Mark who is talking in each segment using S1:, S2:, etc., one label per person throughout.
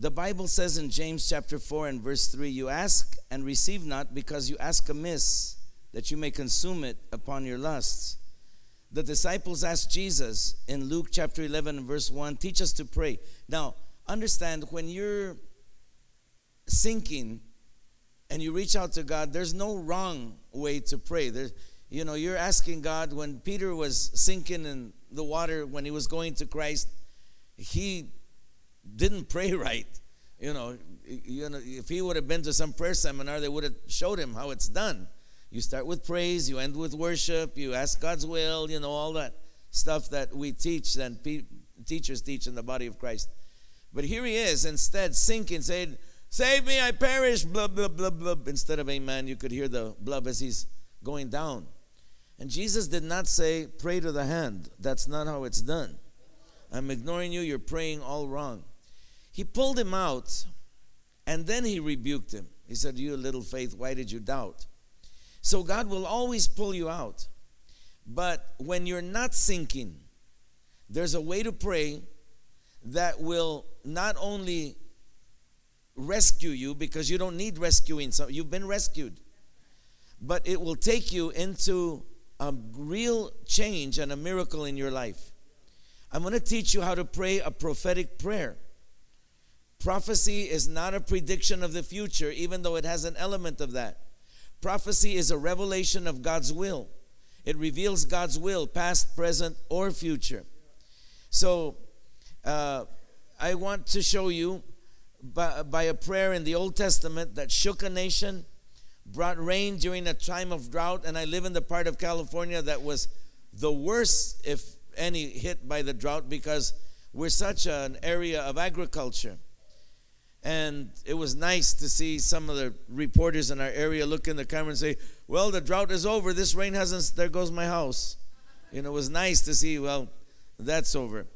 S1: The Bible says in James chapter 4 and verse 3 You ask and receive not because you ask amiss, that you may consume it upon your lusts. The disciples asked Jesus in Luke chapter 11 and verse 1 Teach us to pray. Now, understand when you're sinking and you reach out to God, there's no wrong way to pray. You know, you're asking God when Peter was sinking in the water when he was going to Christ, he didn't pray right. You know, you know, if he would have been to some prayer seminar, they would have showed him how it's done. You start with praise, you end with worship, you ask God's will, you know, all that stuff that we teach and pe- teachers teach in the body of Christ. But here he is, instead sinking, saying, Save me, I perish, blah, blah, blah, blah. Instead of amen, you could hear the blub as he's going down. And Jesus did not say, Pray to the hand. That's not how it's done. I'm ignoring you, you're praying all wrong. He pulled him out and then he rebuked him. He said, You little faith, why did you doubt? So God will always pull you out. But when you're not sinking, there's a way to pray that will not only rescue you because you don't need rescuing, so you've been rescued, but it will take you into a real change and a miracle in your life. I'm going to teach you how to pray a prophetic prayer. Prophecy is not a prediction of the future, even though it has an element of that. Prophecy is a revelation of God's will. It reveals God's will, past, present, or future. So, uh, I want to show you by, by a prayer in the Old Testament that shook a nation, brought rain during a time of drought, and I live in the part of California that was the worst, if any, hit by the drought because we're such an area of agriculture. And it was nice to see some of the reporters in our area look in the camera and say, Well, the drought is over. This rain hasn't, there goes my house. You know, it was nice to see, well, that's over.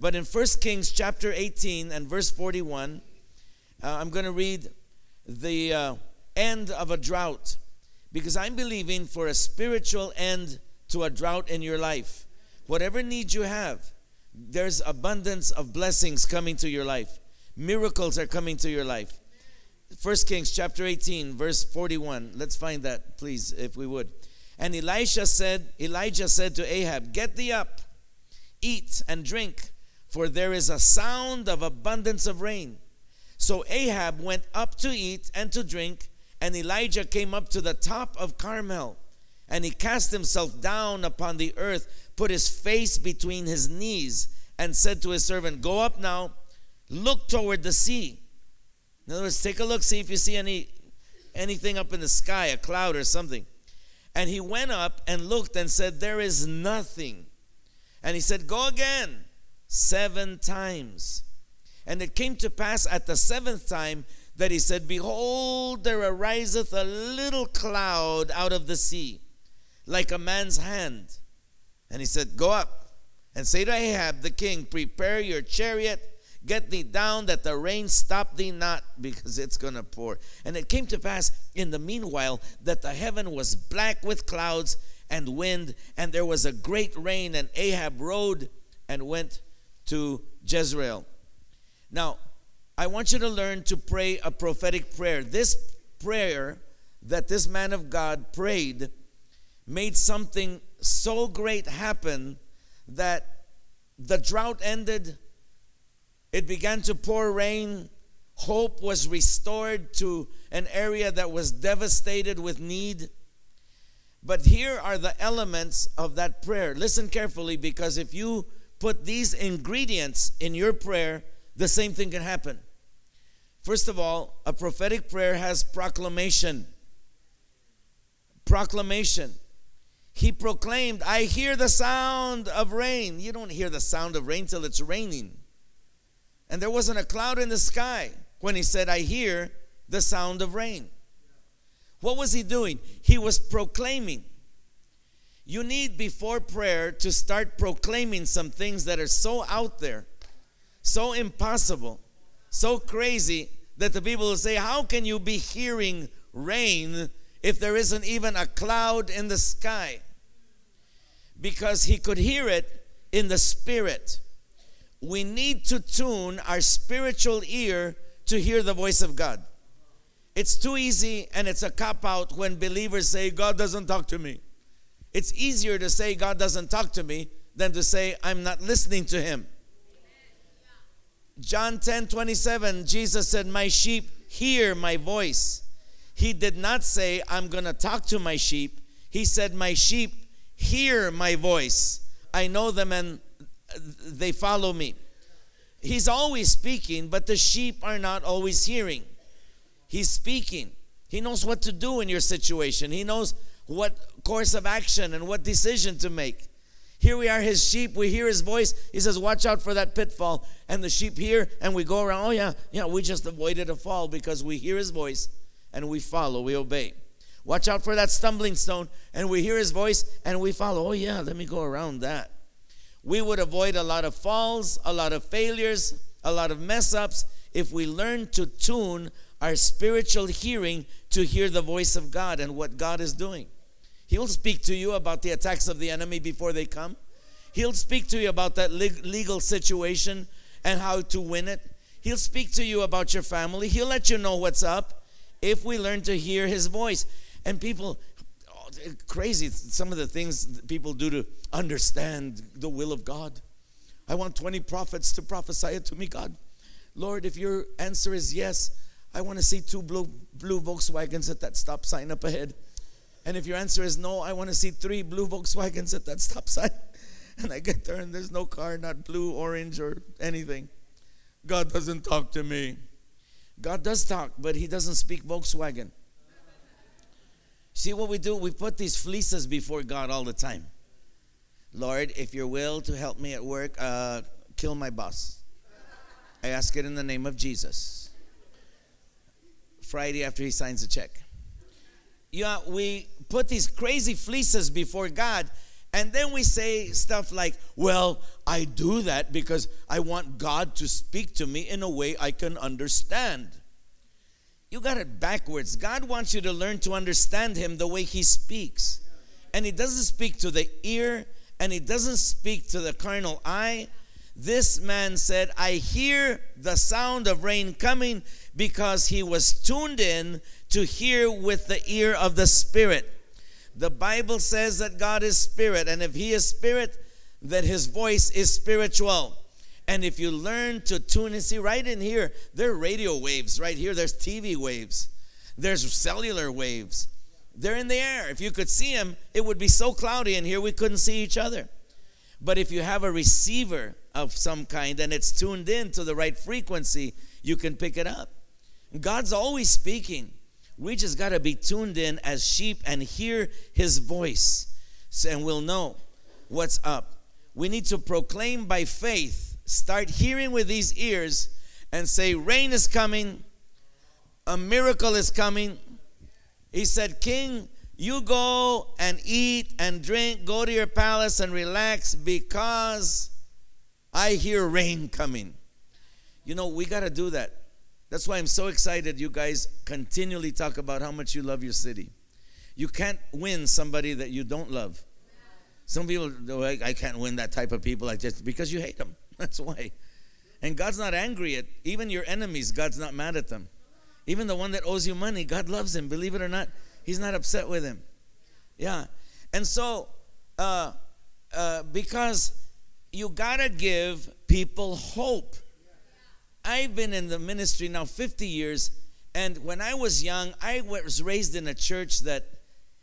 S1: But in 1 Kings chapter 18 and verse 41, uh, I'm going to read the uh, end of a drought because I'm believing for a spiritual end to a drought in your life. Whatever need you have, there's abundance of blessings coming to your life. Miracles are coming to your life. First Kings chapter 18 verse 41. Let's find that please if we would. And Elisha said, Elijah said to Ahab, "Get thee up, eat and drink, for there is a sound of abundance of rain." So Ahab went up to eat and to drink, and Elijah came up to the top of Carmel, and he cast himself down upon the earth, put his face between his knees, and said to his servant, "Go up now." Look toward the sea. In other words, take a look, see if you see any anything up in the sky, a cloud or something. And he went up and looked and said, There is nothing. And he said, Go again seven times. And it came to pass at the seventh time that he said, Behold, there ariseth a little cloud out of the sea, like a man's hand. And he said, Go up and say to Ahab the king, Prepare your chariot Get thee down that the rain stop thee not, because it's going to pour. And it came to pass in the meanwhile that the heaven was black with clouds and wind, and there was a great rain, and Ahab rode and went to Jezreel. Now, I want you to learn to pray a prophetic prayer. This prayer that this man of God prayed made something so great happen that the drought ended, it began to pour rain. Hope was restored to an area that was devastated with need. But here are the elements of that prayer. Listen carefully because if you put these ingredients in your prayer, the same thing can happen. First of all, a prophetic prayer has proclamation. Proclamation. He proclaimed, I hear the sound of rain. You don't hear the sound of rain till it's raining. And there wasn't a cloud in the sky when he said, I hear the sound of rain. What was he doing? He was proclaiming. You need before prayer to start proclaiming some things that are so out there, so impossible, so crazy that the people will say, How can you be hearing rain if there isn't even a cloud in the sky? Because he could hear it in the spirit we need to tune our spiritual ear to hear the voice of God. It's too easy and it's a cop out when believers say, God doesn't talk to me. It's easier to say, God doesn't talk to me than to say, I'm not listening to him. John 10 27, Jesus said, My sheep hear my voice. He did not say, I'm going to talk to my sheep. He said, My sheep hear my voice. I know them and they follow me. He's always speaking, but the sheep are not always hearing. He's speaking. He knows what to do in your situation. He knows what course of action and what decision to make. Here we are, his sheep. We hear his voice. He says, Watch out for that pitfall. And the sheep hear, and we go around. Oh, yeah, yeah, we just avoided a fall because we hear his voice and we follow, we obey. Watch out for that stumbling stone, and we hear his voice and we follow. Oh, yeah, let me go around that. We would avoid a lot of falls, a lot of failures, a lot of mess ups if we learn to tune our spiritual hearing to hear the voice of God and what God is doing. He'll speak to you about the attacks of the enemy before they come. He'll speak to you about that legal situation and how to win it. He'll speak to you about your family. He'll let you know what's up if we learn to hear his voice. And people, crazy, some of the things people do to understand the will of God. I want 20 prophets to prophesy it to me, God. Lord, if your answer is yes, I want to see two blue, blue Volkswagens at that stop sign up ahead. And if your answer is no, I want to see three blue Volkswagens at that stop sign. And I get there and there's no car, not blue, orange, or anything. God doesn't talk to me. God does talk, but He doesn't speak Volkswagen. See what we do? We put these fleeces before God all the time. Lord, if your will to help me at work, uh, kill my boss. I ask it in the name of Jesus. Friday after he signs a check yeah, we put these crazy fleeces before God, and then we say stuff like, Well, I do that because I want God to speak to me in a way I can understand. You got it backwards. God wants you to learn to understand Him the way He speaks. And He doesn't speak to the ear, and He doesn't speak to the carnal eye. This man said, I hear the sound of rain coming because he was tuned in to hear with the ear of the Spirit. The Bible says that God is Spirit, and if He is Spirit, that His voice is spiritual. And if you learn to tune and see right in here, there are radio waves right here, there's TV waves, there's cellular waves. They're in the air. If you could see them, it would be so cloudy in here we couldn't see each other. But if you have a receiver of some kind and it's tuned in to the right frequency, you can pick it up. God's always speaking. We just got to be tuned in as sheep and hear his voice, and we'll know what's up. We need to proclaim by faith, start hearing with these ears, and say, Rain is coming, a miracle is coming. He said, King, you go and eat and drink, go to your palace and relax because I hear rain coming. You know, we got to do that. That's why I'm so excited you guys continually talk about how much you love your city. You can't win somebody that you don't love. Some people, I can't win that type of people like just because you hate them. That's why. And God's not angry at even your enemies. God's not mad at them. Even the one that owes you money, God loves him. Believe it or not, He's not upset with him. Yeah. And so, uh, uh, because you gotta give people hope. I've been in the ministry now 50 years, and when I was young, I was raised in a church that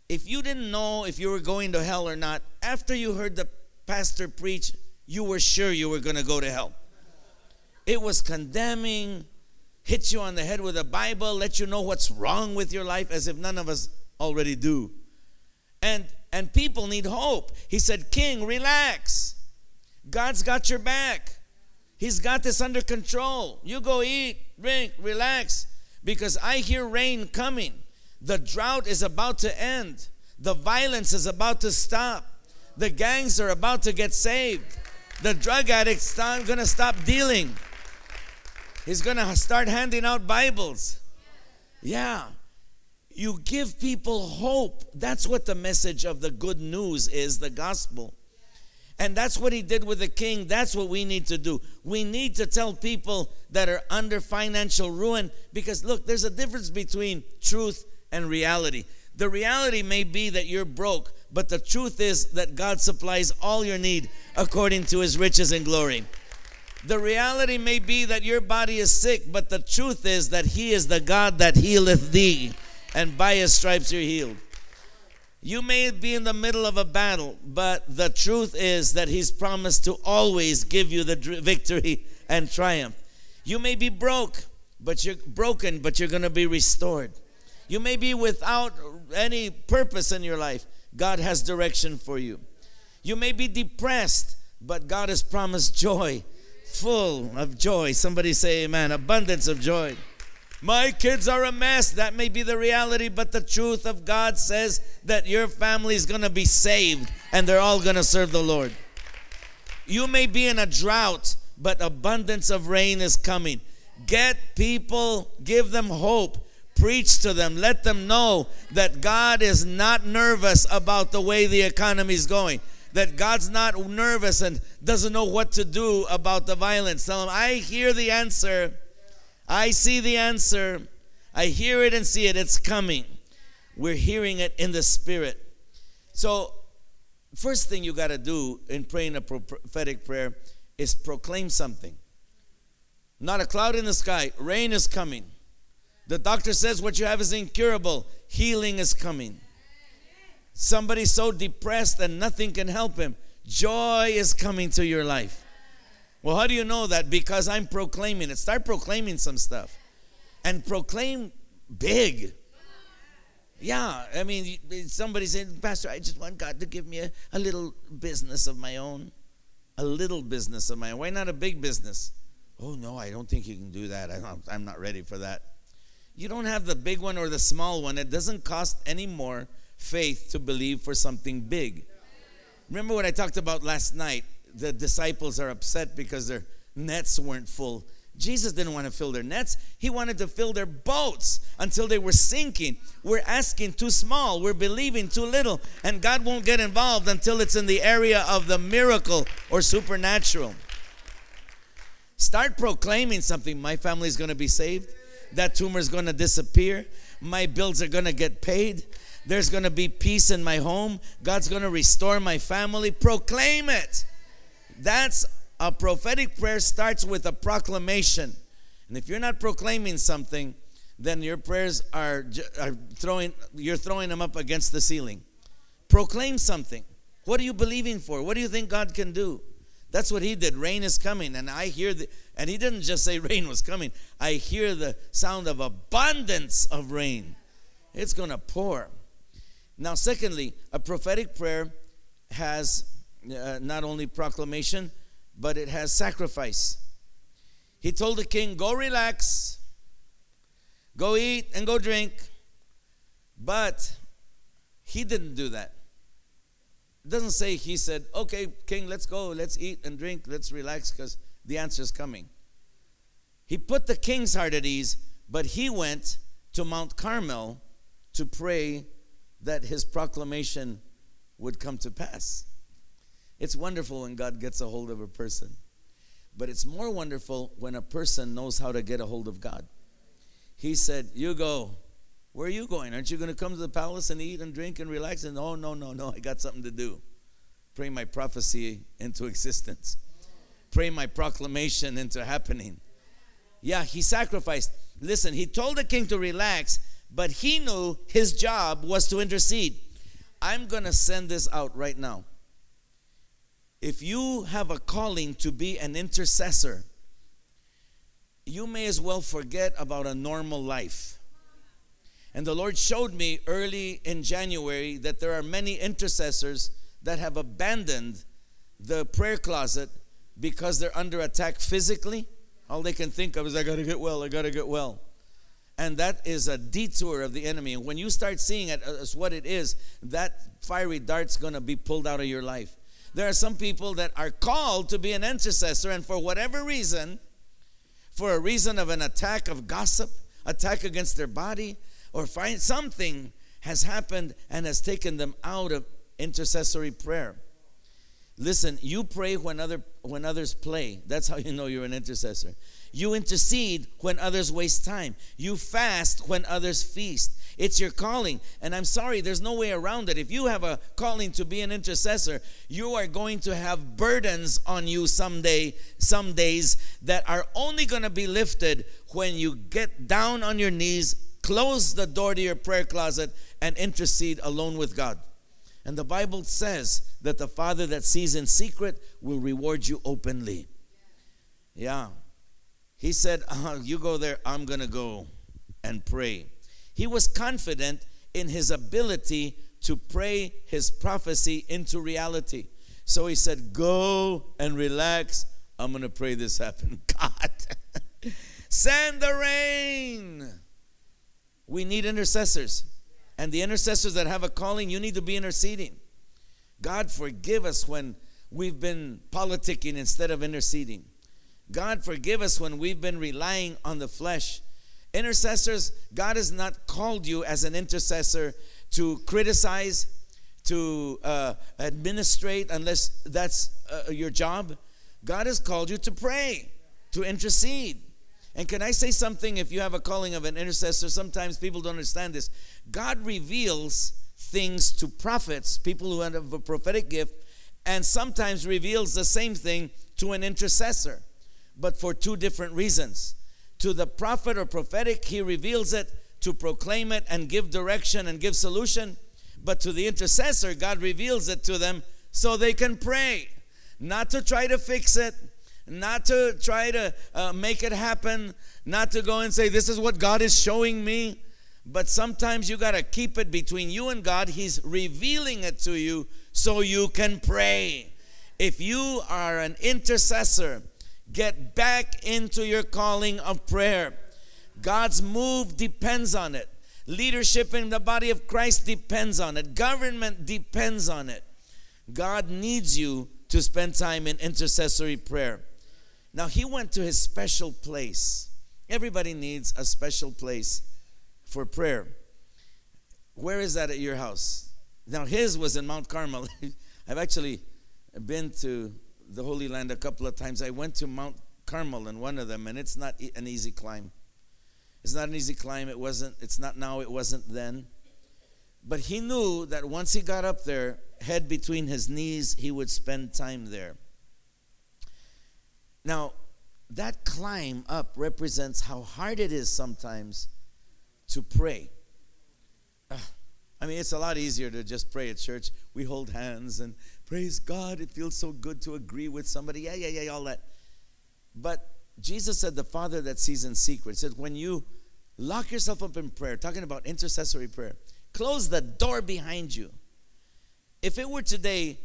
S1: if you didn't know if you were going to hell or not, after you heard the pastor preach, you were sure you were going to go to hell. It was condemning, hit you on the head with a Bible, let you know what's wrong with your life, as if none of us already do. And and people need hope. He said, King, relax. God's got your back. He's got this under control. You go eat, drink, relax, because I hear rain coming. The drought is about to end. The violence is about to stop. The gangs are about to get saved. The drug addicts going to stop dealing. He's to start handing out Bibles. Yeah. You give people hope. That's what the message of the good news is the gospel. And that's what he did with the king. That's what we need to do. We need to tell people that are under financial ruin because, look, there's a difference between truth and reality. The reality may be that you're broke, but the truth is that God supplies all your need according to his riches and glory. The reality may be that your body is sick, but the truth is that he is the God that healeth thee, and by his stripes you're healed. You may be in the middle of a battle, but the truth is that He's promised to always give you the victory and triumph. You may be broke, but you're broken, but you're going to be restored. You may be without any purpose in your life. God has direction for you. You may be depressed, but God has promised joy, full of joy. Somebody say amen. Abundance of joy. My kids are a mess. That may be the reality, but the truth of God says that your family is going to be saved and they're all going to serve the Lord. You may be in a drought, but abundance of rain is coming. Get people, give them hope, preach to them, let them know that God is not nervous about the way the economy is going. That God's not nervous and doesn't know what to do about the violence. Tell them, I hear the answer I see the answer. I hear it and see it. It's coming. We're hearing it in the spirit. So, first thing you got to do in praying a prophetic prayer is proclaim something. Not a cloud in the sky, rain is coming. The doctor says what you have is incurable, healing is coming. Somebody's so depressed and nothing can help him, joy is coming to your life. Well, how do you know that? Because I'm proclaiming it. Start proclaiming some stuff and proclaim big. Yeah, I mean, somebody said, Pastor, I just want God to give me a, a little business of my own. A little business of my own. Why not a big business? Oh, no, I don't think you can do that. I'm I'm not ready for that. You don't have the big one or the small one. It doesn't cost any more faith to believe for something big. Remember what I talked about last night? the disciples are upset because their nets weren't full. Jesus didn't want to fill their nets. He wanted to fill their boats until they were sinking. We're asking too small. We're believing too little. And God won't get involved until it's in the area of the miracle or supernatural. Start proclaiming something. My family is going to be saved. That tumor is going to disappear. My bills are going to get paid. There's going to be peace in my home. God's going to restore my family. Proclaim it. That's a prophetic prayer starts with a proclamation. And if you're not proclaiming something, then your prayers are, are throwing you're throwing them up against the ceiling. Proclaim something. What are you believing for? What do you think God can do? That's what he did. Rain is coming, and I hear the and he didn't just say rain was coming. I hear the sound of abundance of rain. It's going to pour. Now, secondly, a prophetic prayer has uh, not only proclamation, but it has sacrifice. He told the king, Go relax, go eat, and go drink. But he didn't do that. It doesn't say he said, Okay, king, let's go, let's eat and drink, let's relax, because the answer is coming. He put the king's heart at ease, but he went to Mount Carmel to pray that his proclamation would come to pass. It's wonderful when God gets a hold of a person, but it's more wonderful when a person knows how to get a hold of God. He said, You go. Where are you going? Aren't you going to come to the palace and eat and drink and relax? And oh, no, no, no, I got something to do. Pray my prophecy into existence, pray my proclamation into happening. Yeah, he sacrificed. Listen, he told the king to relax, but he knew his job was to intercede. I'm going to send this out right now if you have a calling to be an intercessor, you may as well forget about a normal life. And the Lord showed me early in January that there are many intercessors that have abandoned the prayer closet because they're under attack physically. All they can think of is, I gotta get well, I gotta get well. And that is a detour of the enemy. And when you start seeing it as what it is, that fiery dart's gonna be pulled out of your life. There are some people that are called to be an intercessor, and for whatever reason, for a reason of an attack of gossip, attack against their body, or find something has happened and has taken them out of intercessory prayer. Listen, you pray when other when others play. That's how you know you're an intercessor. You intercede when others waste time. You fast when others feast. It's your calling. And I'm sorry, there's no way around it. If you have a calling to be an intercessor, you are going to have burdens on you someday, some days that are only going to be lifted when you get down on your knees, close the door to your prayer closet, and intercede alone with God. And the Bible says that the Father that sees in secret will reward you openly. Yeah. He said, uh, You go there, I'm going to go and pray. He was confident in his ability to pray his prophecy into reality. So he said, Go and relax. I'm going to pray this happen. God, send the rain. We need intercessors. And the intercessors that have a calling, you need to be interceding. God, forgive us when we've been politicking instead of interceding. God, forgive us when we've been relying on the flesh. Intercessors, God has not called you as an intercessor to criticize, to uh, administrate, unless that's uh, your job. God has called you to pray, to intercede. And can I say something? If you have a calling of an intercessor, sometimes people don't understand this. God reveals things to prophets, people who have a prophetic gift, and sometimes reveals the same thing to an intercessor, but for two different reasons. To the prophet or prophetic, he reveals it to proclaim it and give direction and give solution. But to the intercessor, God reveals it to them so they can pray, not to try to fix it, not to try to uh, make it happen, not to go and say, This is what God is showing me. But sometimes you got to keep it between you and God. He's revealing it to you so you can pray. If you are an intercessor, get back into your calling of prayer. God's move depends on it. Leadership in the body of Christ depends on it. Government depends on it. God needs you to spend time in intercessory prayer. Now, he went to his special place. Everybody needs a special place for prayer. Where is that at your house? Now, his was in Mount Carmel. I've actually been to the Holy Land a couple of times. I went to Mount Carmel in one of them, and it's not an easy climb. It's not an easy climb. It wasn't, it's not now, it wasn't then. But he knew that once he got up there, head between his knees, he would spend time there. Now, that climb up represents how hard it is sometimes to pray. Uh, I mean, it's a lot easier to just pray at church. We hold hands and praise God. It feels so good to agree with somebody. Yeah, yeah, yeah, all that. But Jesus said, The Father that sees in secret, said, when you lock yourself up in prayer, talking about intercessory prayer, close the door behind you. If it were today,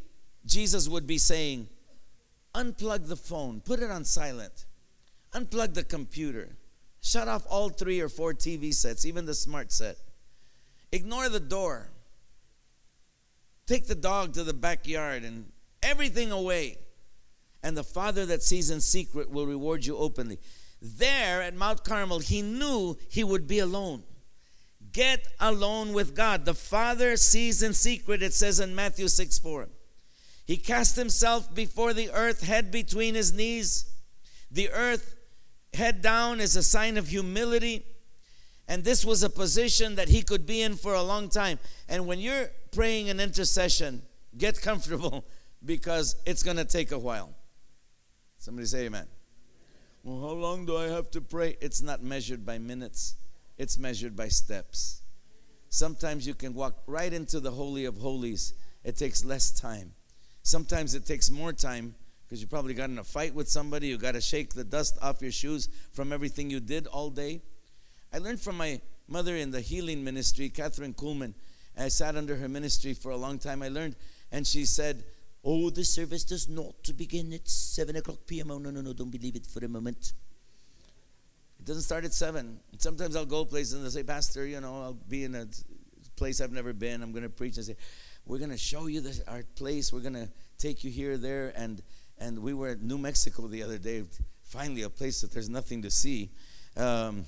S1: Jesus would be saying, unplug the phone, put it on silent, unplug the computer, shut off all three or four TV sets, even the smart set. Ignore the door. Take the dog to the backyard and everything away. And the Father that sees in secret will reward you openly. There at Mount Carmel, he knew he would be alone. Get alone with God. The Father sees in secret, it says in Matthew 6 4. He cast himself before the earth, head between his knees. The earth, head down, is a sign of humility. And this was a position that he could be in for a long time. And when you're praying an intercession, get comfortable because it's going to take a while. Somebody say amen. Well, how long do I have to pray? It's not measured by minutes, it's measured by steps. Sometimes you can walk right into the Holy of Holies, it takes less time. Sometimes it takes more time because you probably got in a fight with somebody. You got to shake the dust off your shoes from everything you did all day. I learned from my mother in the healing ministry, Kathryn Kuhlman. I sat under her ministry for a long time. I learned, and she said, Oh, the service does not begin at 7 o'clock p.m. Oh, no, no, no, don't believe it for a moment. It doesn't start at 7. Sometimes I'll go places and they'll say, Pastor, you know, I'll be in a place I've never been. I'm going to preach. and say, we're going to show you this, our place. We're going to take you here, there, and and we were at New Mexico the other day. Finally, a place that there's nothing to see. Um,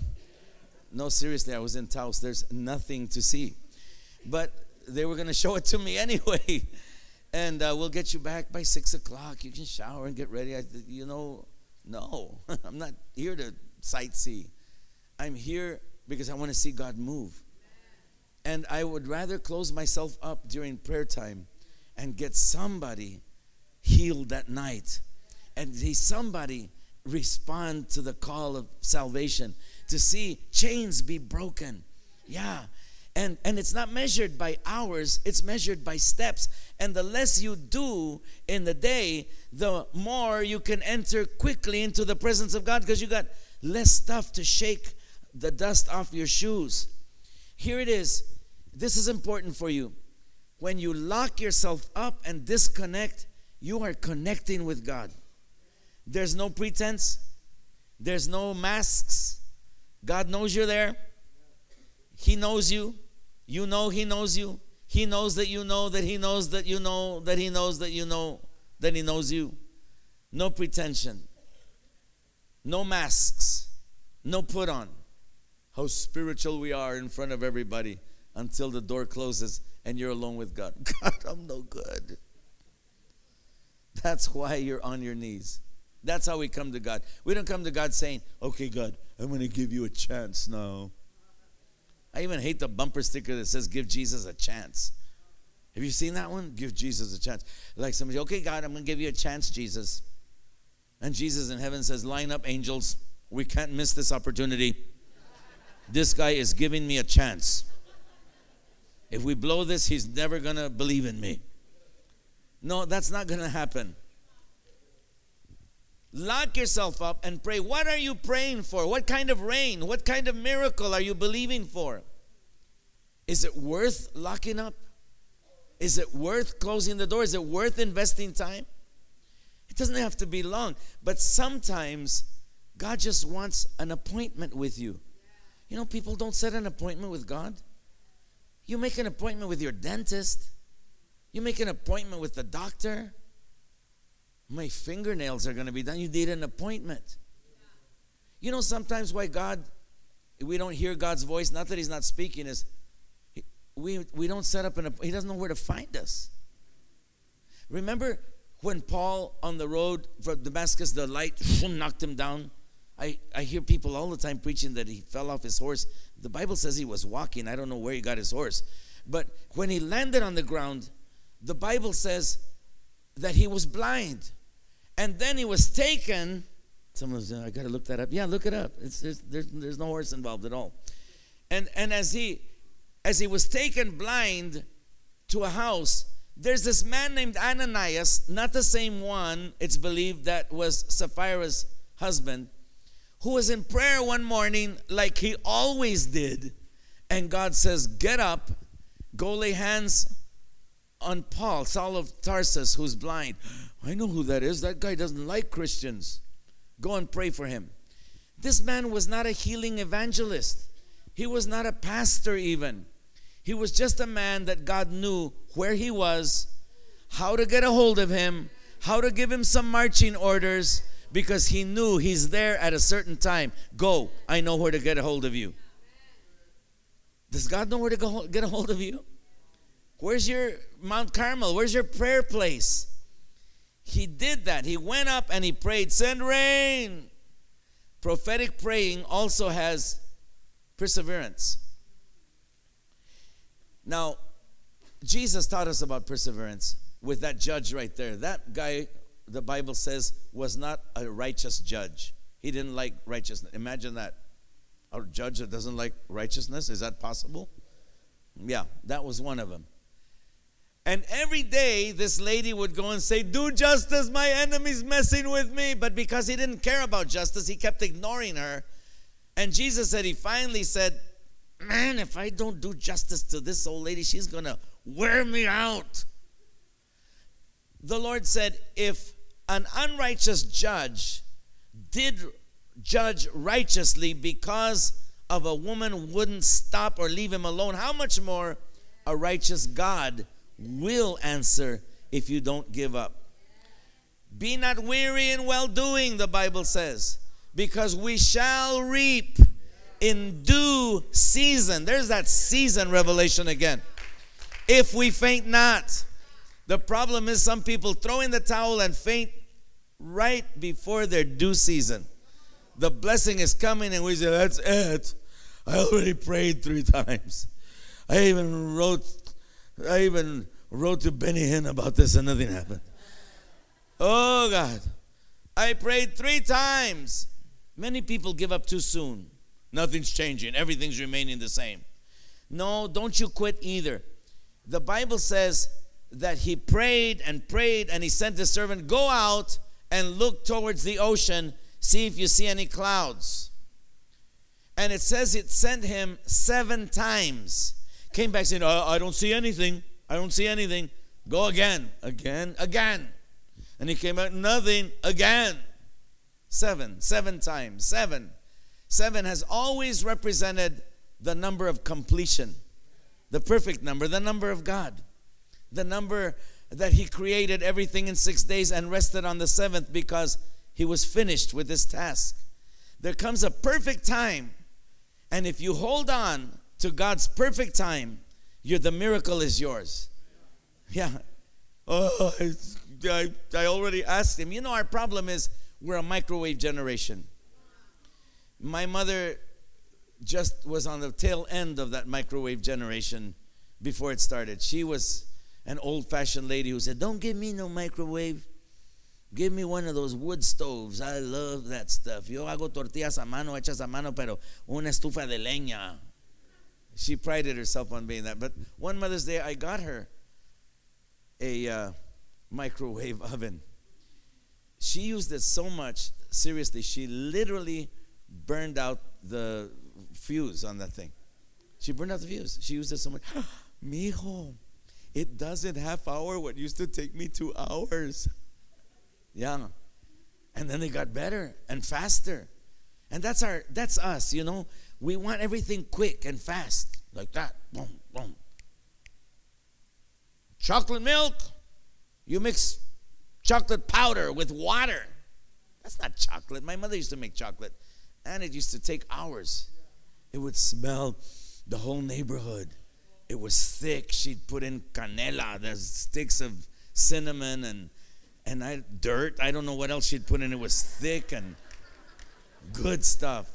S1: no, seriously, I was in Taos. There's nothing to see, but they were going to show it to me anyway. and uh, we'll get you back by six o'clock. You can shower and get ready. I, you know, no, I'm not here to sightsee. I'm here because I want to see God move. And I would rather close myself up during prayer time and get somebody healed that night and see somebody respond to the call of salvation to see chains be broken. Yeah. And, and it's not measured by hours, it's measured by steps. And the less you do in the day, the more you can enter quickly into the presence of God because you got less stuff to shake the dust off your shoes. Here it is. This is important for you. When you lock yourself up and disconnect, you are connecting with God. There's no pretense, there's no masks. God knows you're there. He knows you. You know He knows you. He knows that you know that He knows that you know that He knows that you know that He knows you. No pretension. No masks. No put on. How spiritual we are in front of everybody until the door closes and you're alone with God. God, I'm no good. That's why you're on your knees. That's how we come to God. We don't come to God saying, okay, God, I'm going to give you a chance now. I even hate the bumper sticker that says, give Jesus a chance. Have you seen that one? Give Jesus a chance. Like somebody, okay, God, I'm going to give you a chance, Jesus. And Jesus in heaven says, line up, angels. We can't miss this opportunity. This guy is giving me a chance. If we blow this, he's never going to believe in me. No, that's not going to happen. Lock yourself up and pray. What are you praying for? What kind of rain? What kind of miracle are you believing for? Is it worth locking up? Is it worth closing the door? Is it worth investing time? It doesn't have to be long, but sometimes God just wants an appointment with you. You know, people don't set an appointment with God. You make an appointment with your dentist, you make an appointment with the doctor. My fingernails are going to be done. You need an appointment. You know, sometimes why God, we don't hear God's voice, not that He's not speaking, is we, we don't set up an, appointment, He doesn't know where to find us. Remember when Paul on the road from Damascus, the light knocked him down? I, I hear people all the time preaching that he fell off his horse. The Bible says he was walking. I don't know where he got his horse. But when he landed on the ground, the Bible says that he was blind. And then he was taken. Someone said, I got to look that up. Yeah, look it up. It's, there's, there's no horse involved at all. And, and as, he, as he was taken blind to a house, there's this man named Ananias, not the same one, it's believed, that was Sapphira's husband, who was in prayer one morning like he always did. And God says, Get up, go lay hands on Paul, Saul of Tarsus, who's blind. I know who that is. That guy doesn't like Christians. Go and pray for him. This man was not a healing evangelist, he was not a pastor, even. He was just a man that God knew where he was, how to get a hold of him, how to give him some marching orders, because he knew he's there at a certain time. Go, I know where to get a hold of you. Does God know where to go get a hold of you? Where's your Mount Carmel? Where's your prayer place? He did that. He went up and he prayed, Send rain. Prophetic praying also has perseverance. Now, Jesus taught us about perseverance with that judge right there. That guy, the Bible says, was not a righteous judge. He didn't like righteousness. Imagine that. A judge that doesn't like righteousness? Is that possible? Yeah, that was one of them. And every day, this lady would go and say, Do justice, my enemy's messing with me. But because he didn't care about justice, he kept ignoring her. And Jesus said, He finally said, Man, if I don't do justice to this old lady, she's going to wear me out. The Lord said, If an unrighteous judge did judge righteously because of a woman wouldn't stop or leave him alone, how much more a righteous God? will answer if you don't give up. Be not weary in well doing, the Bible says, because we shall reap in due season. There's that season revelation again. If we faint not, The problem is some people throw in the towel and faint right before their due season. The blessing is coming, and we say, That's it. I already prayed three times. I even wrote, I even wrote to Benny Hinn about this, and nothing happened. Oh God. I prayed three times. Many people give up too soon. Nothing's changing, everything's remaining the same. No, don't you quit either. The Bible says that he prayed and prayed and he sent his servant, Go out and look towards the ocean, see if you see any clouds. And it says it sent him seven times. Came back saying, I, I don't see anything. I don't see anything. Go again, again, again. And he came out, nothing, again. Seven, seven times, seven. Seven has always represented the number of completion, the perfect number, the number of God, the number that He created everything in six days and rested on the seventh because He was finished with His task. There comes a perfect time, and if you hold on to God's perfect time, the miracle is yours. Yeah. Oh, I, I already asked him. You know, our problem is we're a microwave generation. My mother just was on the tail end of that microwave generation before it started. She was an old fashioned lady who said, Don't give me no microwave. Give me one of those wood stoves. I love that stuff. Yo hago tortillas a mano, hechas a mano, pero una estufa de leña. She prided herself on being that. But one Mother's Day, I got her a uh, microwave oven. She used it so much, seriously, she literally burned out the fuse on that thing. She burned out the fuse. She used it so much. Mijo, it doesn't half hour what used to take me two hours. Yeah. And then they got better and faster. And that's our that's us, you know. We want everything quick and fast. Like that. Boom, boom. Chocolate milk. You mix chocolate powder with water. That's not chocolate. My mother used to make chocolate, and it used to take hours. It would smell the whole neighborhood. It was thick. She'd put in canela, the sticks of cinnamon and and I, dirt. I don't know what else she'd put in. It was thick and good stuff.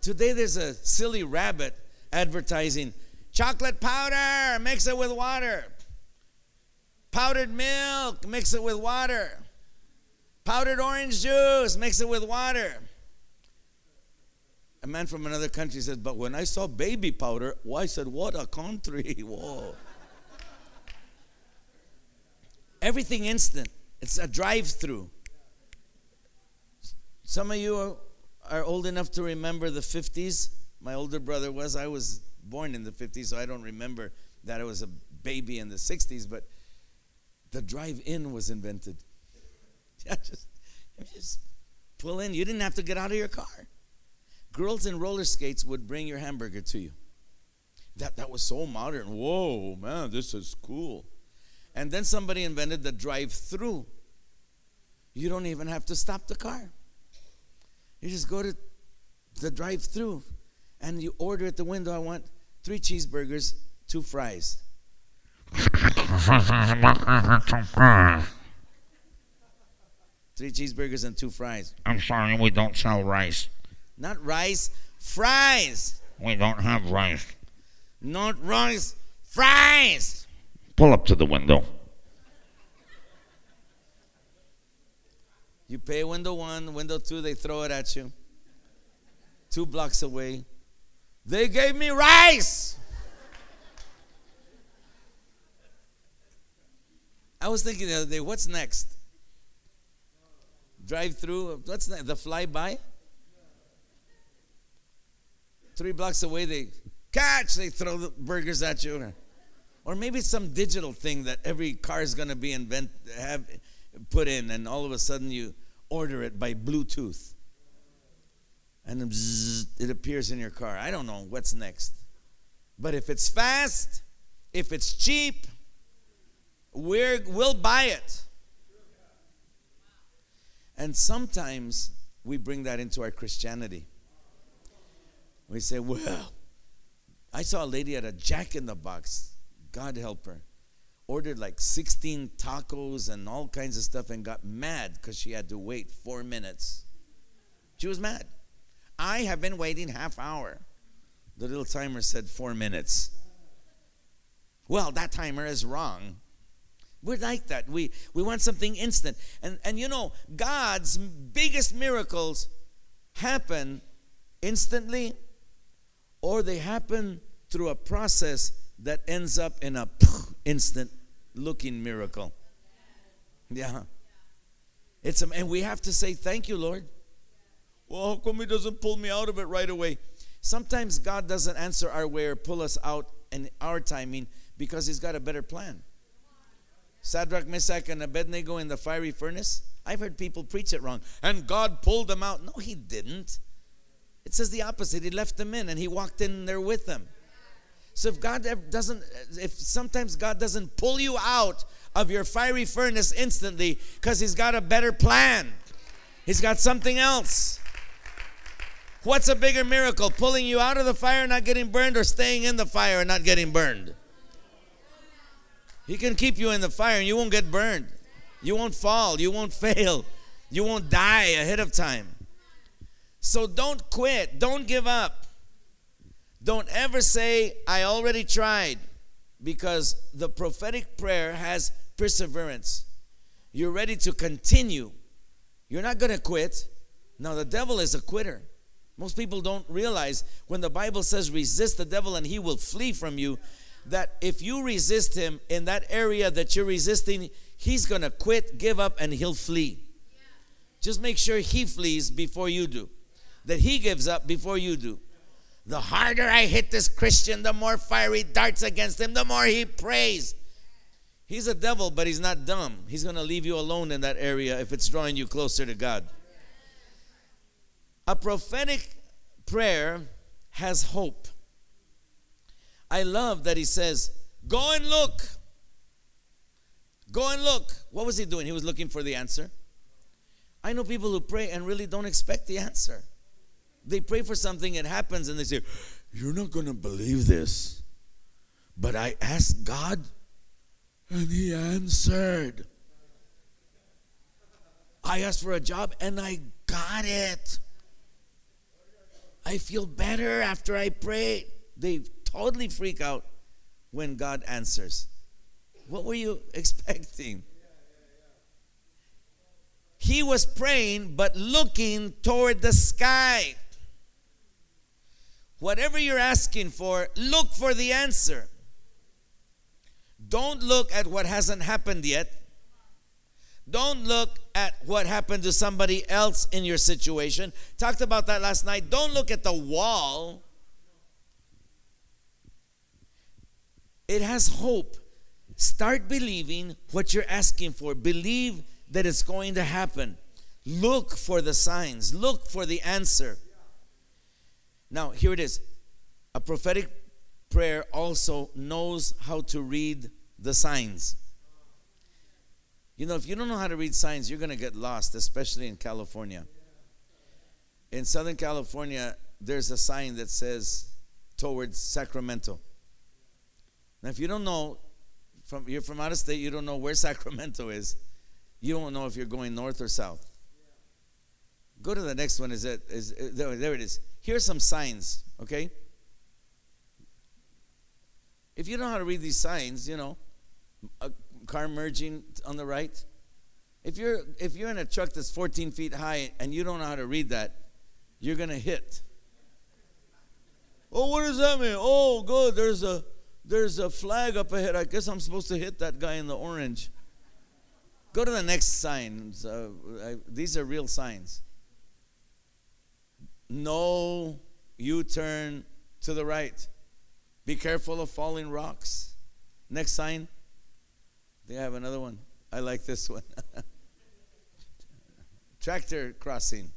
S1: Today there's a silly rabbit advertising chocolate powder, mix it with water. Powdered milk, mix it with water. Powdered orange juice, mix it with water. A man from another country said, But when I saw baby powder, well, I said, What a country. Whoa. Everything instant. It's a drive through. Some of you are, are, old enough to remember the 50s. My older brother was. I was born in the 50s, so I don't remember that I was a baby in the 60s, but the drive in was invented. Yeah, just, just pull in. You didn't have to get out of your car. Girls in roller skates would bring your hamburger to you. That, that was so modern. Whoa, man, this is cool. And then somebody invented the drive through. You don't even have to stop the car. You just go to the drive through and you order at the window I want three cheeseburgers, two fries. Three cheeseburgers and two fries.
S2: I'm sorry, we don't sell rice.
S1: Not rice, fries.
S2: We don't have rice.
S1: Not rice, fries.
S2: Pull up to the window.
S1: You pay window one, window two, they throw it at you. Two blocks away. They gave me rice. I was thinking the other day, what's next? Drive through, what's next? The flyby? Three blocks away, they catch, they throw the burgers at you. Or maybe it's some digital thing that every car is going to be invent, have put in, and all of a sudden you order it by Bluetooth. And it appears in your car. I don't know what's next. But if it's fast, if it's cheap, we're, we'll buy it. And sometimes we bring that into our Christianity. We say, well, I saw a lady at a jack in the box. God help her. ordered like 16 tacos and all kinds of stuff and got mad because she had to wait four minutes. She was mad. I have been waiting half hour. The little timer said four minutes. Well, that timer is wrong. We're like that. We, we want something instant. And, and you know, God's biggest miracles happen instantly or they happen through a process that ends up in a instant looking miracle. Yeah. It's and we have to say thank you, Lord. Well, how come he doesn't pull me out of it right away? Sometimes God doesn't answer our way or pull us out in our timing because he's got a better plan. Shadrach, Meshach, and Abednego in the fiery furnace. I've heard people preach it wrong. And God pulled them out. No, he didn't. It says the opposite. He left them in and he walked in there with them. So if God doesn't, if sometimes God doesn't pull you out of your fiery furnace instantly because he's got a better plan, he's got something else. What's a bigger miracle? Pulling you out of the fire, and not getting burned, or staying in the fire and not getting burned? He can keep you in the fire and you won't get burned. You won't fall. You won't fail. You won't die ahead of time. So don't quit. Don't give up. Don't ever say, I already tried, because the prophetic prayer has perseverance. You're ready to continue. You're not going to quit. Now, the devil is a quitter. Most people don't realize when the Bible says resist the devil and he will flee from you, that if you resist him in that area that you're resisting, he's going to quit, give up, and he'll flee. Just make sure he flees before you do, that he gives up before you do. The harder I hit this Christian, the more fiery darts against him, the more he prays. He's a devil, but he's not dumb. He's going to leave you alone in that area if it's drawing you closer to God. A prophetic prayer has hope. I love that he says, Go and look. Go and look. What was he doing? He was looking for the answer. I know people who pray and really don't expect the answer. They pray for something, it happens, and they say, You're not going to believe this. But I asked God, and He answered. I asked for a job, and I got it. I feel better after I pray. They totally freak out when God answers. What were you expecting? He was praying, but looking toward the sky. Whatever you're asking for, look for the answer. Don't look at what hasn't happened yet. Don't look at what happened to somebody else in your situation. Talked about that last night. Don't look at the wall. It has hope. Start believing what you're asking for. Believe that it's going to happen. Look for the signs, look for the answer. Now, here it is. A prophetic prayer also knows how to read the signs. You know, if you don't know how to read signs, you're going to get lost, especially in California. In Southern California, there's a sign that says towards Sacramento. Now, if you don't know, from you're from out of state, you don't know where Sacramento is. You don't know if you're going north or south. Go to the next one. Is it is there, there it is. Here's some signs, okay? If you know how to read these signs, you know, a car merging on the right. If you're if you're in a truck that's 14 feet high and you don't know how to read that, you're gonna hit. Oh, what does that mean? Oh, good. There's a there's a flag up ahead. I guess I'm supposed to hit that guy in the orange. Go to the next sign. Uh, I, these are real signs. No U turn to the right. Be careful of falling rocks. Next sign. They have another one. I like this one. Tractor crossing.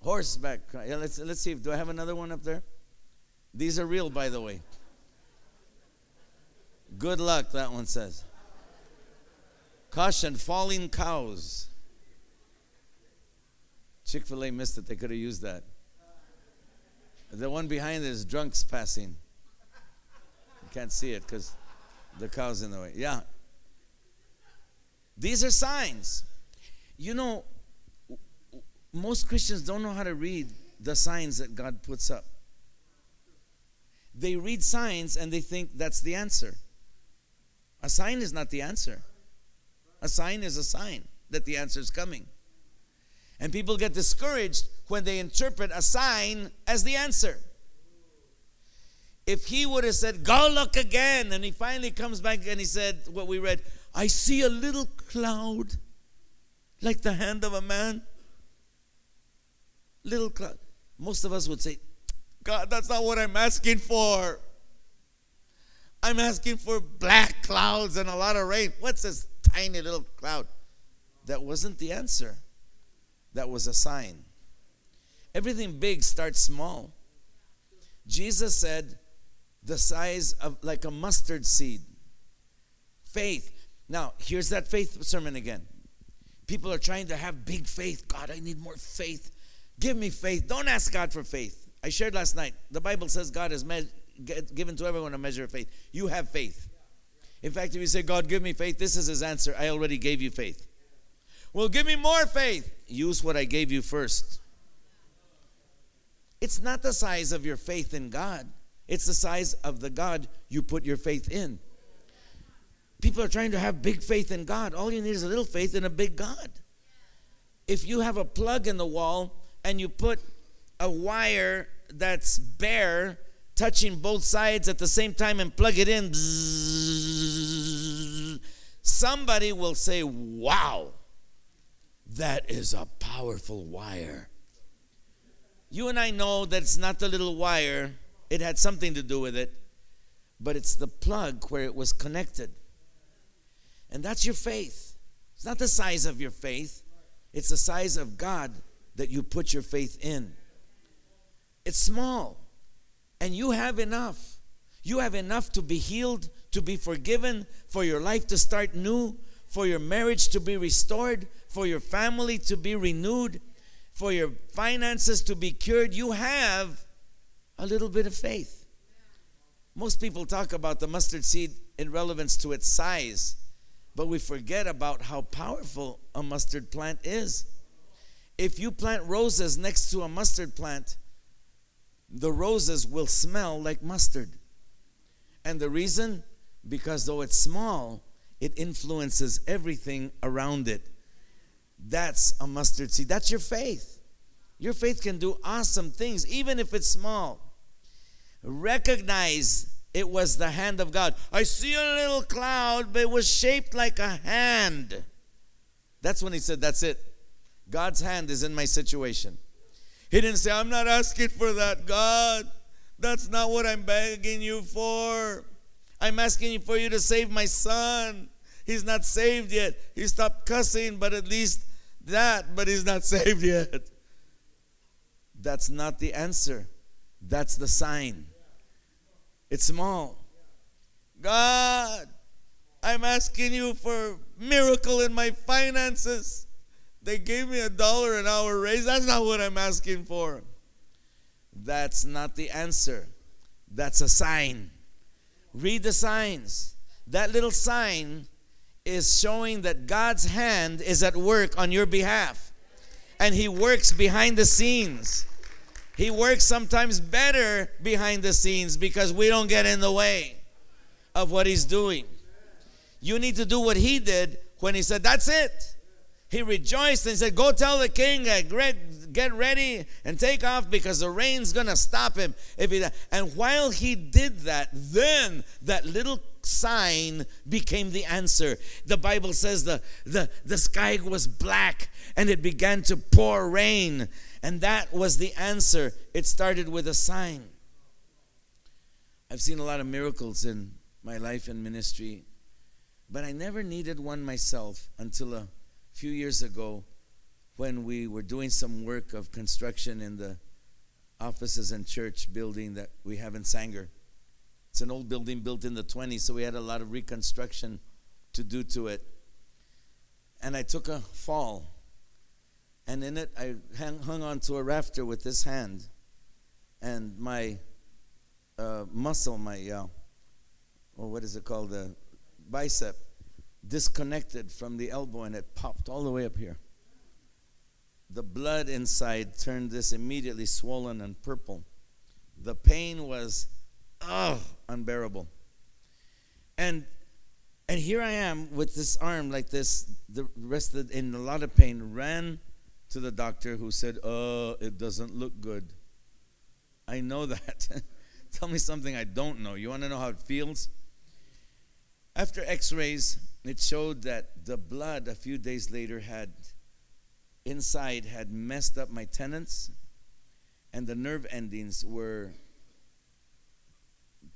S1: Horseback. Yeah, let's let's see. Do I have another one up there? These are real, by the way. Good luck, that one says. Caution, falling cows. Chick fil A missed it. They could have used that. The one behind is drunks passing. You can't see it because The cow's in the way. Yeah. These are signs. You know, most Christians don't know how to read the signs that God puts up. They read signs and they think that's the answer. A sign is not the answer. A sign is a sign that the answer is coming. And people get discouraged when they interpret a sign as the answer. If he would have said, Go look again, and he finally comes back and he said, What we read, I see a little cloud like the hand of a man. Little cloud. Most of us would say, God, that's not what I'm asking for. I'm asking for black clouds and a lot of rain. What's this tiny little cloud? That wasn't the answer. That was a sign. Everything big starts small. Jesus said, the size of like a mustard seed. Faith. Now, here's that faith sermon again. People are trying to have big faith. God, I need more faith. Give me faith. Don't ask God for faith. I shared last night. The Bible says God has me- given to everyone a measure of faith. You have faith. In fact, if you say, God, give me faith, this is his answer. I already gave you faith. Well, give me more faith. Use what I gave you first. It's not the size of your faith in God, it's the size of the God you put your faith in. People are trying to have big faith in God. All you need is a little faith in a big God. If you have a plug in the wall and you put a wire that's bare touching both sides at the same time and plug it in, somebody will say, Wow, that is a powerful wire. You and I know that it's not the little wire, it had something to do with it, but it's the plug where it was connected. And that's your faith. It's not the size of your faith, it's the size of God that you put your faith in. It's small, and you have enough. You have enough to be healed, to be forgiven, for your life to start new, for your marriage to be restored, for your family to be renewed, for your finances to be cured. You have a little bit of faith. Most people talk about the mustard seed in relevance to its size, but we forget about how powerful a mustard plant is. If you plant roses next to a mustard plant, the roses will smell like mustard. And the reason? Because though it's small, it influences everything around it. That's a mustard seed. That's your faith. Your faith can do awesome things, even if it's small. Recognize it was the hand of God. I see a little cloud, but it was shaped like a hand. That's when he said, That's it. God's hand is in my situation. He didn't say, I'm not asking for that, God. That's not what I'm begging you for. I'm asking for you to save my son. He's not saved yet. He stopped cussing, but at least that, but he's not saved yet. That's not the answer. That's the sign. It's small. God, I'm asking you for miracle in my finances. They gave me a dollar an hour raise. That's not what I'm asking for. That's not the answer. That's a sign. Read the signs. That little sign is showing that God's hand is at work on your behalf. And He works behind the scenes. He works sometimes better behind the scenes because we don't get in the way of what He's doing. You need to do what He did when He said, That's it. He rejoiced and said, Go tell the king, uh, get ready and take off because the rain's going to stop him. If he, and while he did that, then that little sign became the answer. The Bible says the, the, the sky was black and it began to pour rain. And that was the answer. It started with a sign. I've seen a lot of miracles in my life and ministry, but I never needed one myself until a few years ago when we were doing some work of construction in the offices and church building that we have in Sanger. It's an old building built in the 20s, so we had a lot of reconstruction to do to it. And I took a fall, and in it, I hung, hung onto a rafter with this hand, and my uh, muscle, my uh, or what is it called, the bicep, disconnected from the elbow and it popped all the way up here. The blood inside turned this immediately swollen and purple. The pain was, oh, unbearable. And and here I am with this arm like this, the rest of the, in a lot of pain, ran to the doctor who said, Oh, it doesn't look good. I know that. Tell me something I don't know. You want to know how it feels? After x rays, it showed that the blood a few days later had inside had messed up my tendons and the nerve endings were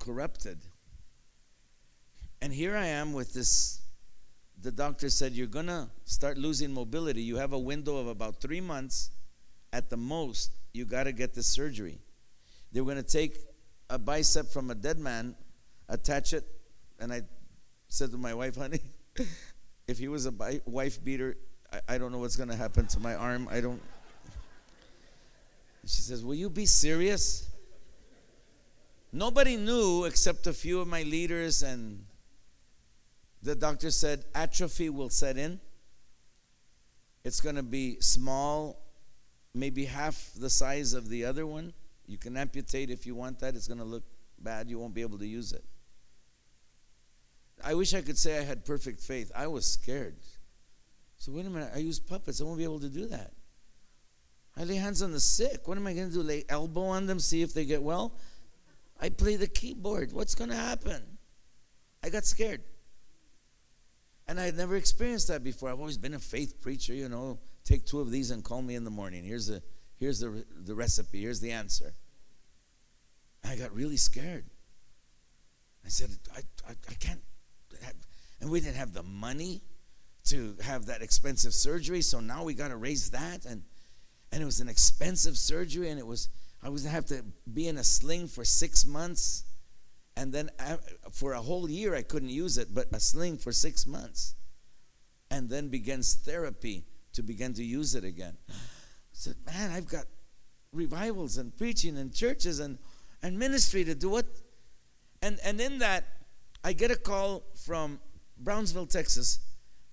S1: corrupted. And here I am with this. The doctor said, You're going to start losing mobility. You have a window of about three months at the most. You got to get this surgery. They were going to take a bicep from a dead man, attach it, and I said to my wife, honey, if he was a bi- wife beater, I, I don't know what's going to happen to my arm. I don't. She says, Will you be serious? Nobody knew except a few of my leaders, and the doctor said atrophy will set in. It's going to be small, maybe half the size of the other one. You can amputate if you want that. It's going to look bad. You won't be able to use it. I wish I could say I had perfect faith. I was scared. So, wait a minute. I use puppets. I won't be able to do that. I lay hands on the sick. What am I going to do? Lay elbow on them, see if they get well? I play the keyboard. What's going to happen? I got scared. And I had never experienced that before. I've always been a faith preacher, you know. Take two of these and call me in the morning. Here's the here's the the recipe. Here's the answer. I got really scared. I said, I, I, I can't. And we didn't have the money to have that expensive surgery, so now we got to raise that. And and it was an expensive surgery, and it was I was have to be in a sling for six months, and then uh, for a whole year I couldn't use it, but a sling for six months, and then begins therapy to begin to use it again. I said, man, I've got revivals and preaching and churches and and ministry to do what, and and in that I get a call from Brownsville, Texas,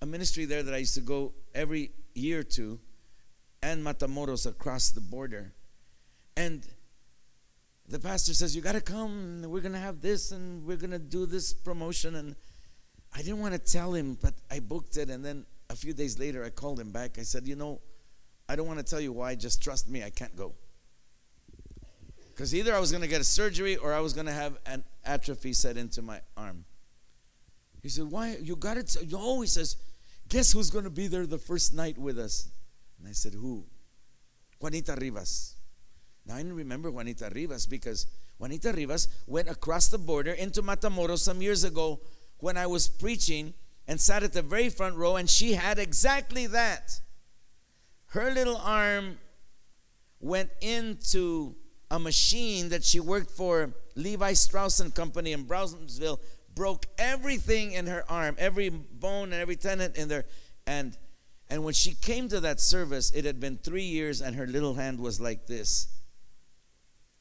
S1: a ministry there that I used to go every year to, and Matamoros across the border and the pastor says, You got to come. We're going to have this and we're going to do this promotion. And I didn't want to tell him, but I booked it. And then a few days later, I called him back. I said, You know, I don't want to tell you why. Just trust me, I can't go. Because either I was going to get a surgery or I was going to have an atrophy set into my arm. He said, Why? You got it. Oh, he says, Guess who's going to be there the first night with us? And I said, Who? Juanita Rivas. Now I remember Juanita Rivas because Juanita Rivas went across the border into Matamoros some years ago when I was preaching and sat at the very front row, and she had exactly that. Her little arm went into a machine that she worked for Levi Strauss and Company in Brownsville, broke everything in her arm, every bone and every tendon in there, and and when she came to that service, it had been three years, and her little hand was like this.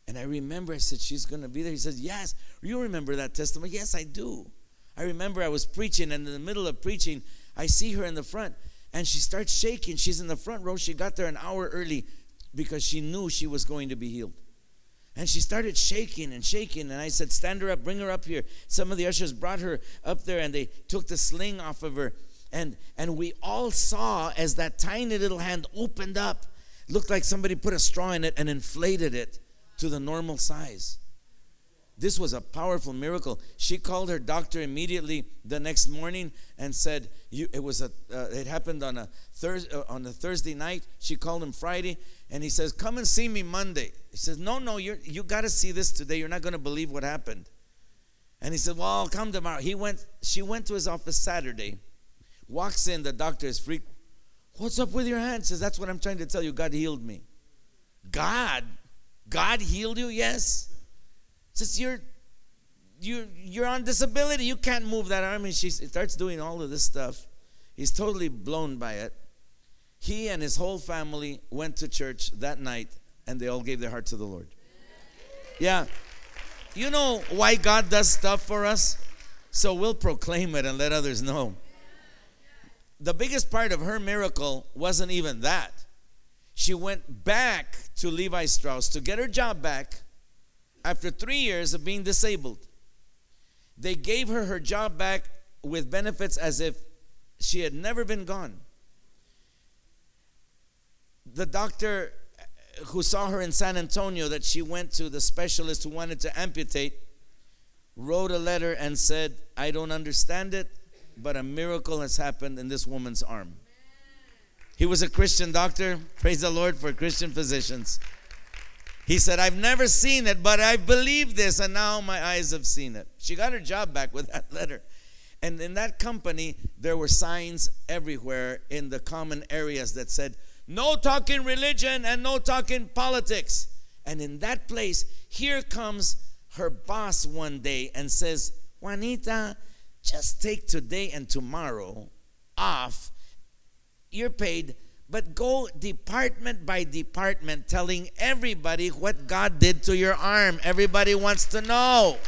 S1: And I remember I said, She's going to be there. He says, Yes. You remember that testimony? Yes, I do. I remember I was preaching, and in the middle of preaching, I see her in the front, and she starts shaking. She's in the front row. She got there an hour early because she knew she was going to be healed. And she started shaking and shaking. And I said, Stand her up, bring her up here. Some of the ushers brought her up there and they took the sling off of her. And, and we all saw as that tiny little hand opened up, looked like somebody put a straw in it and inflated it to the normal size. This was a powerful miracle. She called her doctor immediately the next morning and said it was a uh, it happened on a Thursday uh, on a Thursday night. She called him Friday and he says, "Come and see me Monday." He says, "No, no, you you got to see this today. You're not going to believe what happened." And he said, "Well, I'll come tomorrow." He went. She went to his office Saturday. Walks in. The doctor is freaked. What's up with your hand? Says, "That's what I'm trying to tell you. God healed me." God God healed you? Yes. Says you're you're you're on disability. You can't move that arm. And she starts doing all of this stuff. He's totally blown by it. He and his whole family went to church that night and they all gave their heart to the Lord. Yeah. You know why God does stuff for us? So we'll proclaim it and let others know. The biggest part of her miracle wasn't even that. She went back to Levi Strauss to get her job back after three years of being disabled. They gave her her job back with benefits as if she had never been gone. The doctor who saw her in San Antonio that she went to the specialist who wanted to amputate wrote a letter and said, I don't understand it, but a miracle has happened in this woman's arm. He was a Christian doctor. Praise the Lord for Christian physicians. He said, I've never seen it, but I believe this, and now my eyes have seen it. She got her job back with that letter. And in that company, there were signs everywhere in the common areas that said, no talking religion and no talking politics. And in that place, here comes her boss one day and says, Juanita, just take today and tomorrow off. You're paid, but go department by department telling everybody what God did to your arm. Everybody wants to know.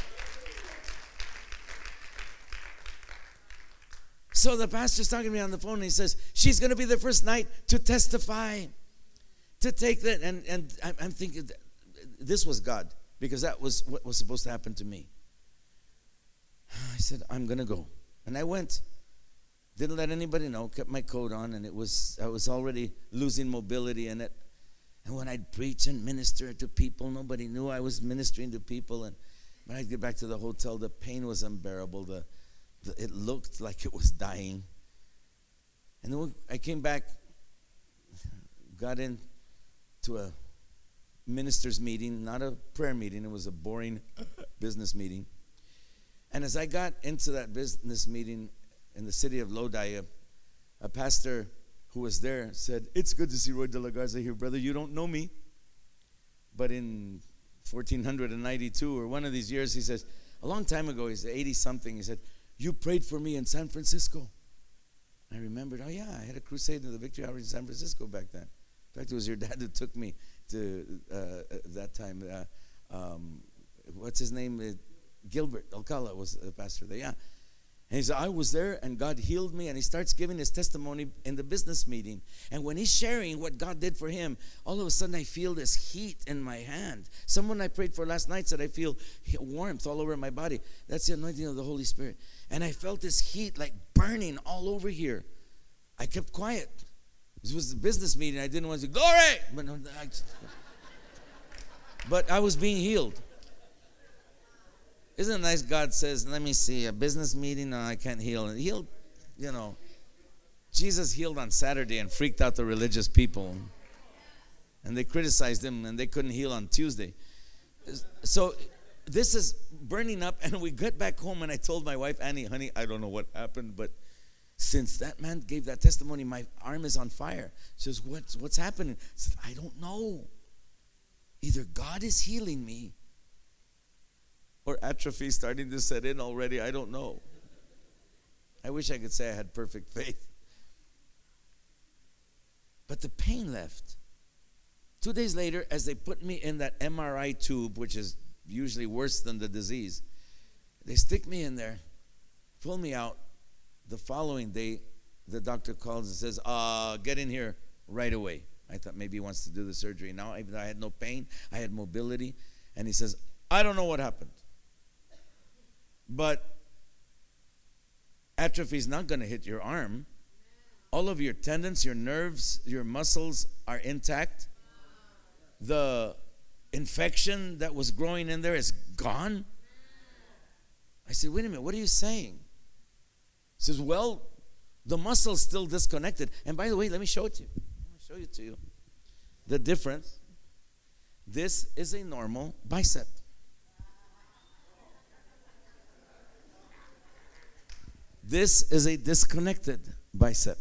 S1: So the pastor's talking to me on the phone and he says, She's going to be the first night to testify, to take that. And, and I'm thinking, this was God because that was what was supposed to happen to me. I said, I'm going to go. And I went. Didn't let anybody know, kept my coat on, and it was, I was already losing mobility in it. And when I'd preach and minister to people, nobody knew I was ministering to people. And when I'd get back to the hotel, the pain was unbearable. The, it looked like it was dying. And then I came back, got into a minister's meeting, not a prayer meeting, it was a boring business meeting. And as I got into that business meeting in the city of Lodi, a, a pastor who was there said, It's good to see Roy de la Garza here, brother. You don't know me. But in 1492 or one of these years, he says, a long time ago, he's 80 something, he said, you prayed for me in San Francisco. I remembered, oh yeah, I had a crusade in the Victory Hour in San Francisco back then. In fact, it was your dad that took me to uh, that time. Uh, um, what's his name? Uh, Gilbert Alcala was the pastor there. Yeah. And he said, I was there and God healed me. And he starts giving his testimony in the business meeting. And when he's sharing what God did for him, all of a sudden I feel this heat in my hand. Someone I prayed for last night said, I feel warmth all over my body. That's the anointing of the Holy Spirit. And I felt this heat like burning all over here. I kept quiet. This was the business meeting. I didn't want to say, Glory! But, no, I, but I was being healed. Isn't it nice God says, let me see, a business meeting? No, I can't heal. And healed, you know. Jesus healed on Saturday and freaked out the religious people. And they criticized him and they couldn't heal on Tuesday. So this is burning up and we get back home and I told my wife, Annie, honey, I don't know what happened, but since that man gave that testimony, my arm is on fire. She says, What's what's happening? I said, I don't know. Either God is healing me or atrophy starting to set in already. I don't know. I wish I could say I had perfect faith. But the pain left. Two days later, as they put me in that MRI tube, which is usually worse than the disease, they stick me in there, pull me out. The following day, the doctor calls and says, uh, Get in here right away. I thought maybe he wants to do the surgery now. Even though I had no pain, I had mobility. And he says, I don't know what happened. But atrophy is not going to hit your arm. All of your tendons, your nerves, your muscles are intact. The infection that was growing in there is gone. I said, wait a minute, what are you saying? He says, well, the muscle's still disconnected. And by the way, let me show it to you. I'll show it to you. The difference. This is a normal bicep. This is a disconnected bicep.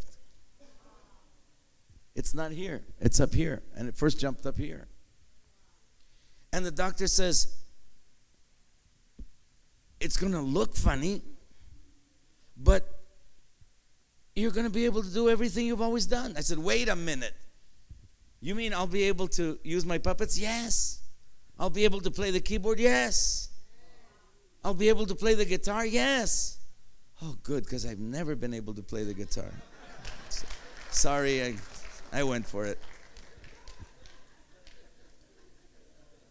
S1: It's not here, it's up here. And it first jumped up here. And the doctor says, It's going to look funny, but you're going to be able to do everything you've always done. I said, Wait a minute. You mean I'll be able to use my puppets? Yes. I'll be able to play the keyboard? Yes. I'll be able to play the guitar? Yes. Oh, good, because I've never been able to play the guitar. Sorry, I, I went for it.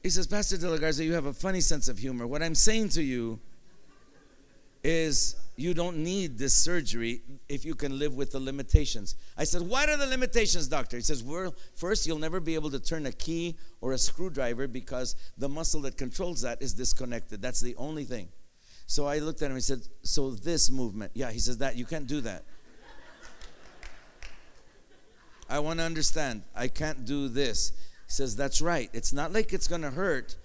S1: He says, Pastor De La Garza, you have a funny sense of humor. What I'm saying to you is you don't need this surgery if you can live with the limitations. I said, What are the limitations, doctor? He says, Well, first, you'll never be able to turn a key or a screwdriver because the muscle that controls that is disconnected. That's the only thing. So I looked at him and said, So this movement, yeah, he says, That, you can't do that. I want to understand. I can't do this. He says, That's right. It's not like it's going to hurt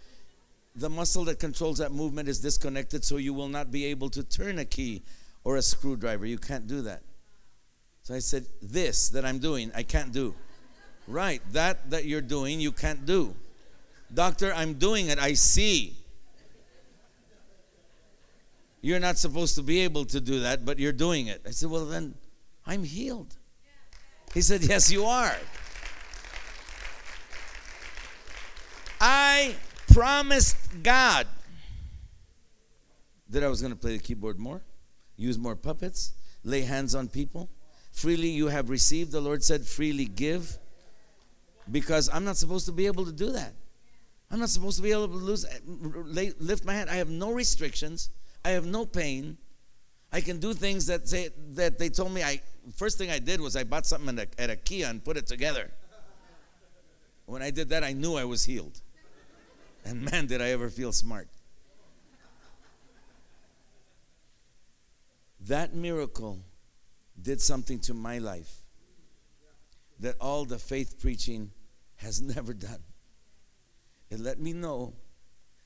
S1: the muscle that controls that movement is disconnected, so you will not be able to turn a key or a screwdriver. You can't do that. So I said, This that I'm doing, I can't do. Right, that that you're doing, you can't do. Doctor, I'm doing it. I see. You're not supposed to be able to do that, but you're doing it. I said, Well, then I'm healed. He said, Yes, you are. I promised God that I was going to play the keyboard more, use more puppets, lay hands on people. Freely you have received, the Lord said, freely give. Because I'm not supposed to be able to do that. I'm not supposed to be able to lose, eh, lift my hand. I have no restrictions. I have no pain. I can do things that say that they told me. I first thing I did was I bought something at a, at IKEA and put it together. When I did that, I knew I was healed. And man, did I ever feel smart. That miracle did something to my life that all the faith preaching has never done. It let me know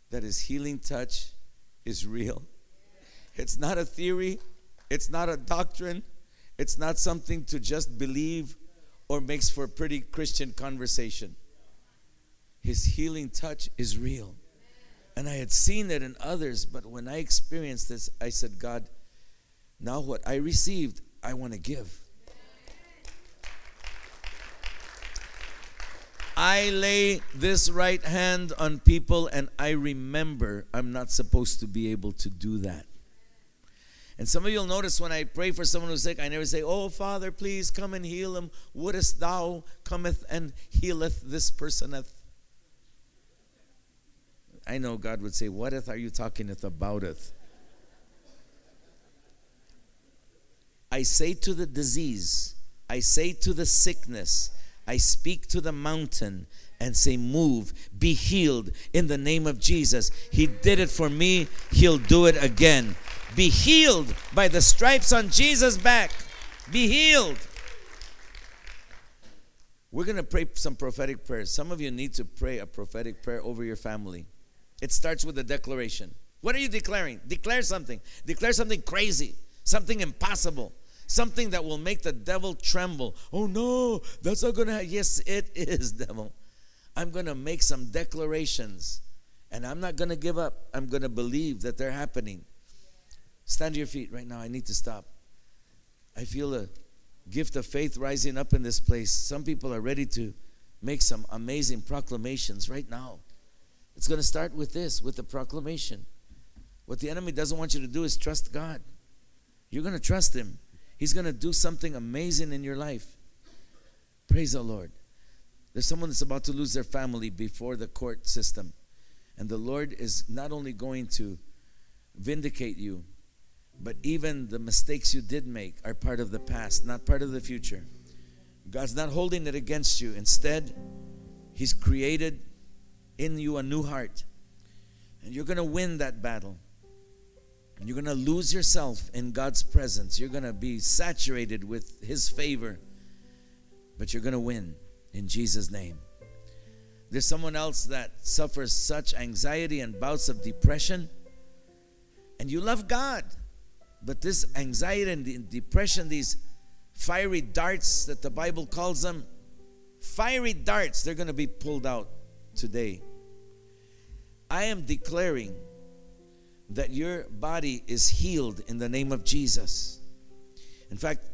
S1: that his healing touch is real. It's not a theory, it's not a doctrine, it's not something to just believe or makes for a pretty Christian conversation. His healing touch is real. And I had seen it in others, but when I experienced this, I said, God, now what I received, I want to give. I lay this right hand on people and I remember I'm not supposed to be able to do that. And some of you'll notice when I pray for someone who's sick, I never say, Oh, Father, please come and heal him. Wouldest thou cometh and healeth this personeth? I know God would say, Whateth are you talking abouteth? I say to the disease, I say to the sickness, I speak to the mountain and say, Move, be healed in the name of Jesus. He did it for me, He'll do it again. Be healed by the stripes on Jesus' back. Be healed. We're going to pray some prophetic prayers. Some of you need to pray a prophetic prayer over your family. It starts with a declaration. What are you declaring? Declare something. Declare something crazy, something impossible, something that will make the devil tremble. Oh no, that's not gonna. Yes, it is, devil. I'm gonna make some declarations, and I'm not gonna give up. I'm gonna believe that they're happening. Stand to your feet right now. I need to stop. I feel a gift of faith rising up in this place. Some people are ready to make some amazing proclamations right now. It's going to start with this, with the proclamation. What the enemy doesn't want you to do is trust God. You're going to trust Him. He's going to do something amazing in your life. Praise the Lord. There's someone that's about to lose their family before the court system. And the Lord is not only going to vindicate you, but even the mistakes you did make are part of the past, not part of the future. God's not holding it against you. Instead, He's created in you a new heart. And you're going to win that battle. And you're going to lose yourself in God's presence. You're going to be saturated with His favor. But you're going to win in Jesus' name. There's someone else that suffers such anxiety and bouts of depression. And you love God. But this anxiety and depression, these fiery darts that the Bible calls them, fiery darts, they're going to be pulled out today. I am declaring that your body is healed in the name of Jesus. In fact,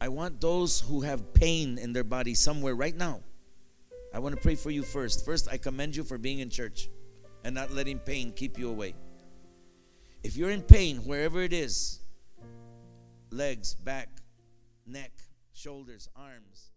S1: I want those who have pain in their body somewhere right now. I want to pray for you first. First, I commend you for being in church and not letting pain keep you away. If you're in pain, wherever it is legs, back, neck, shoulders, arms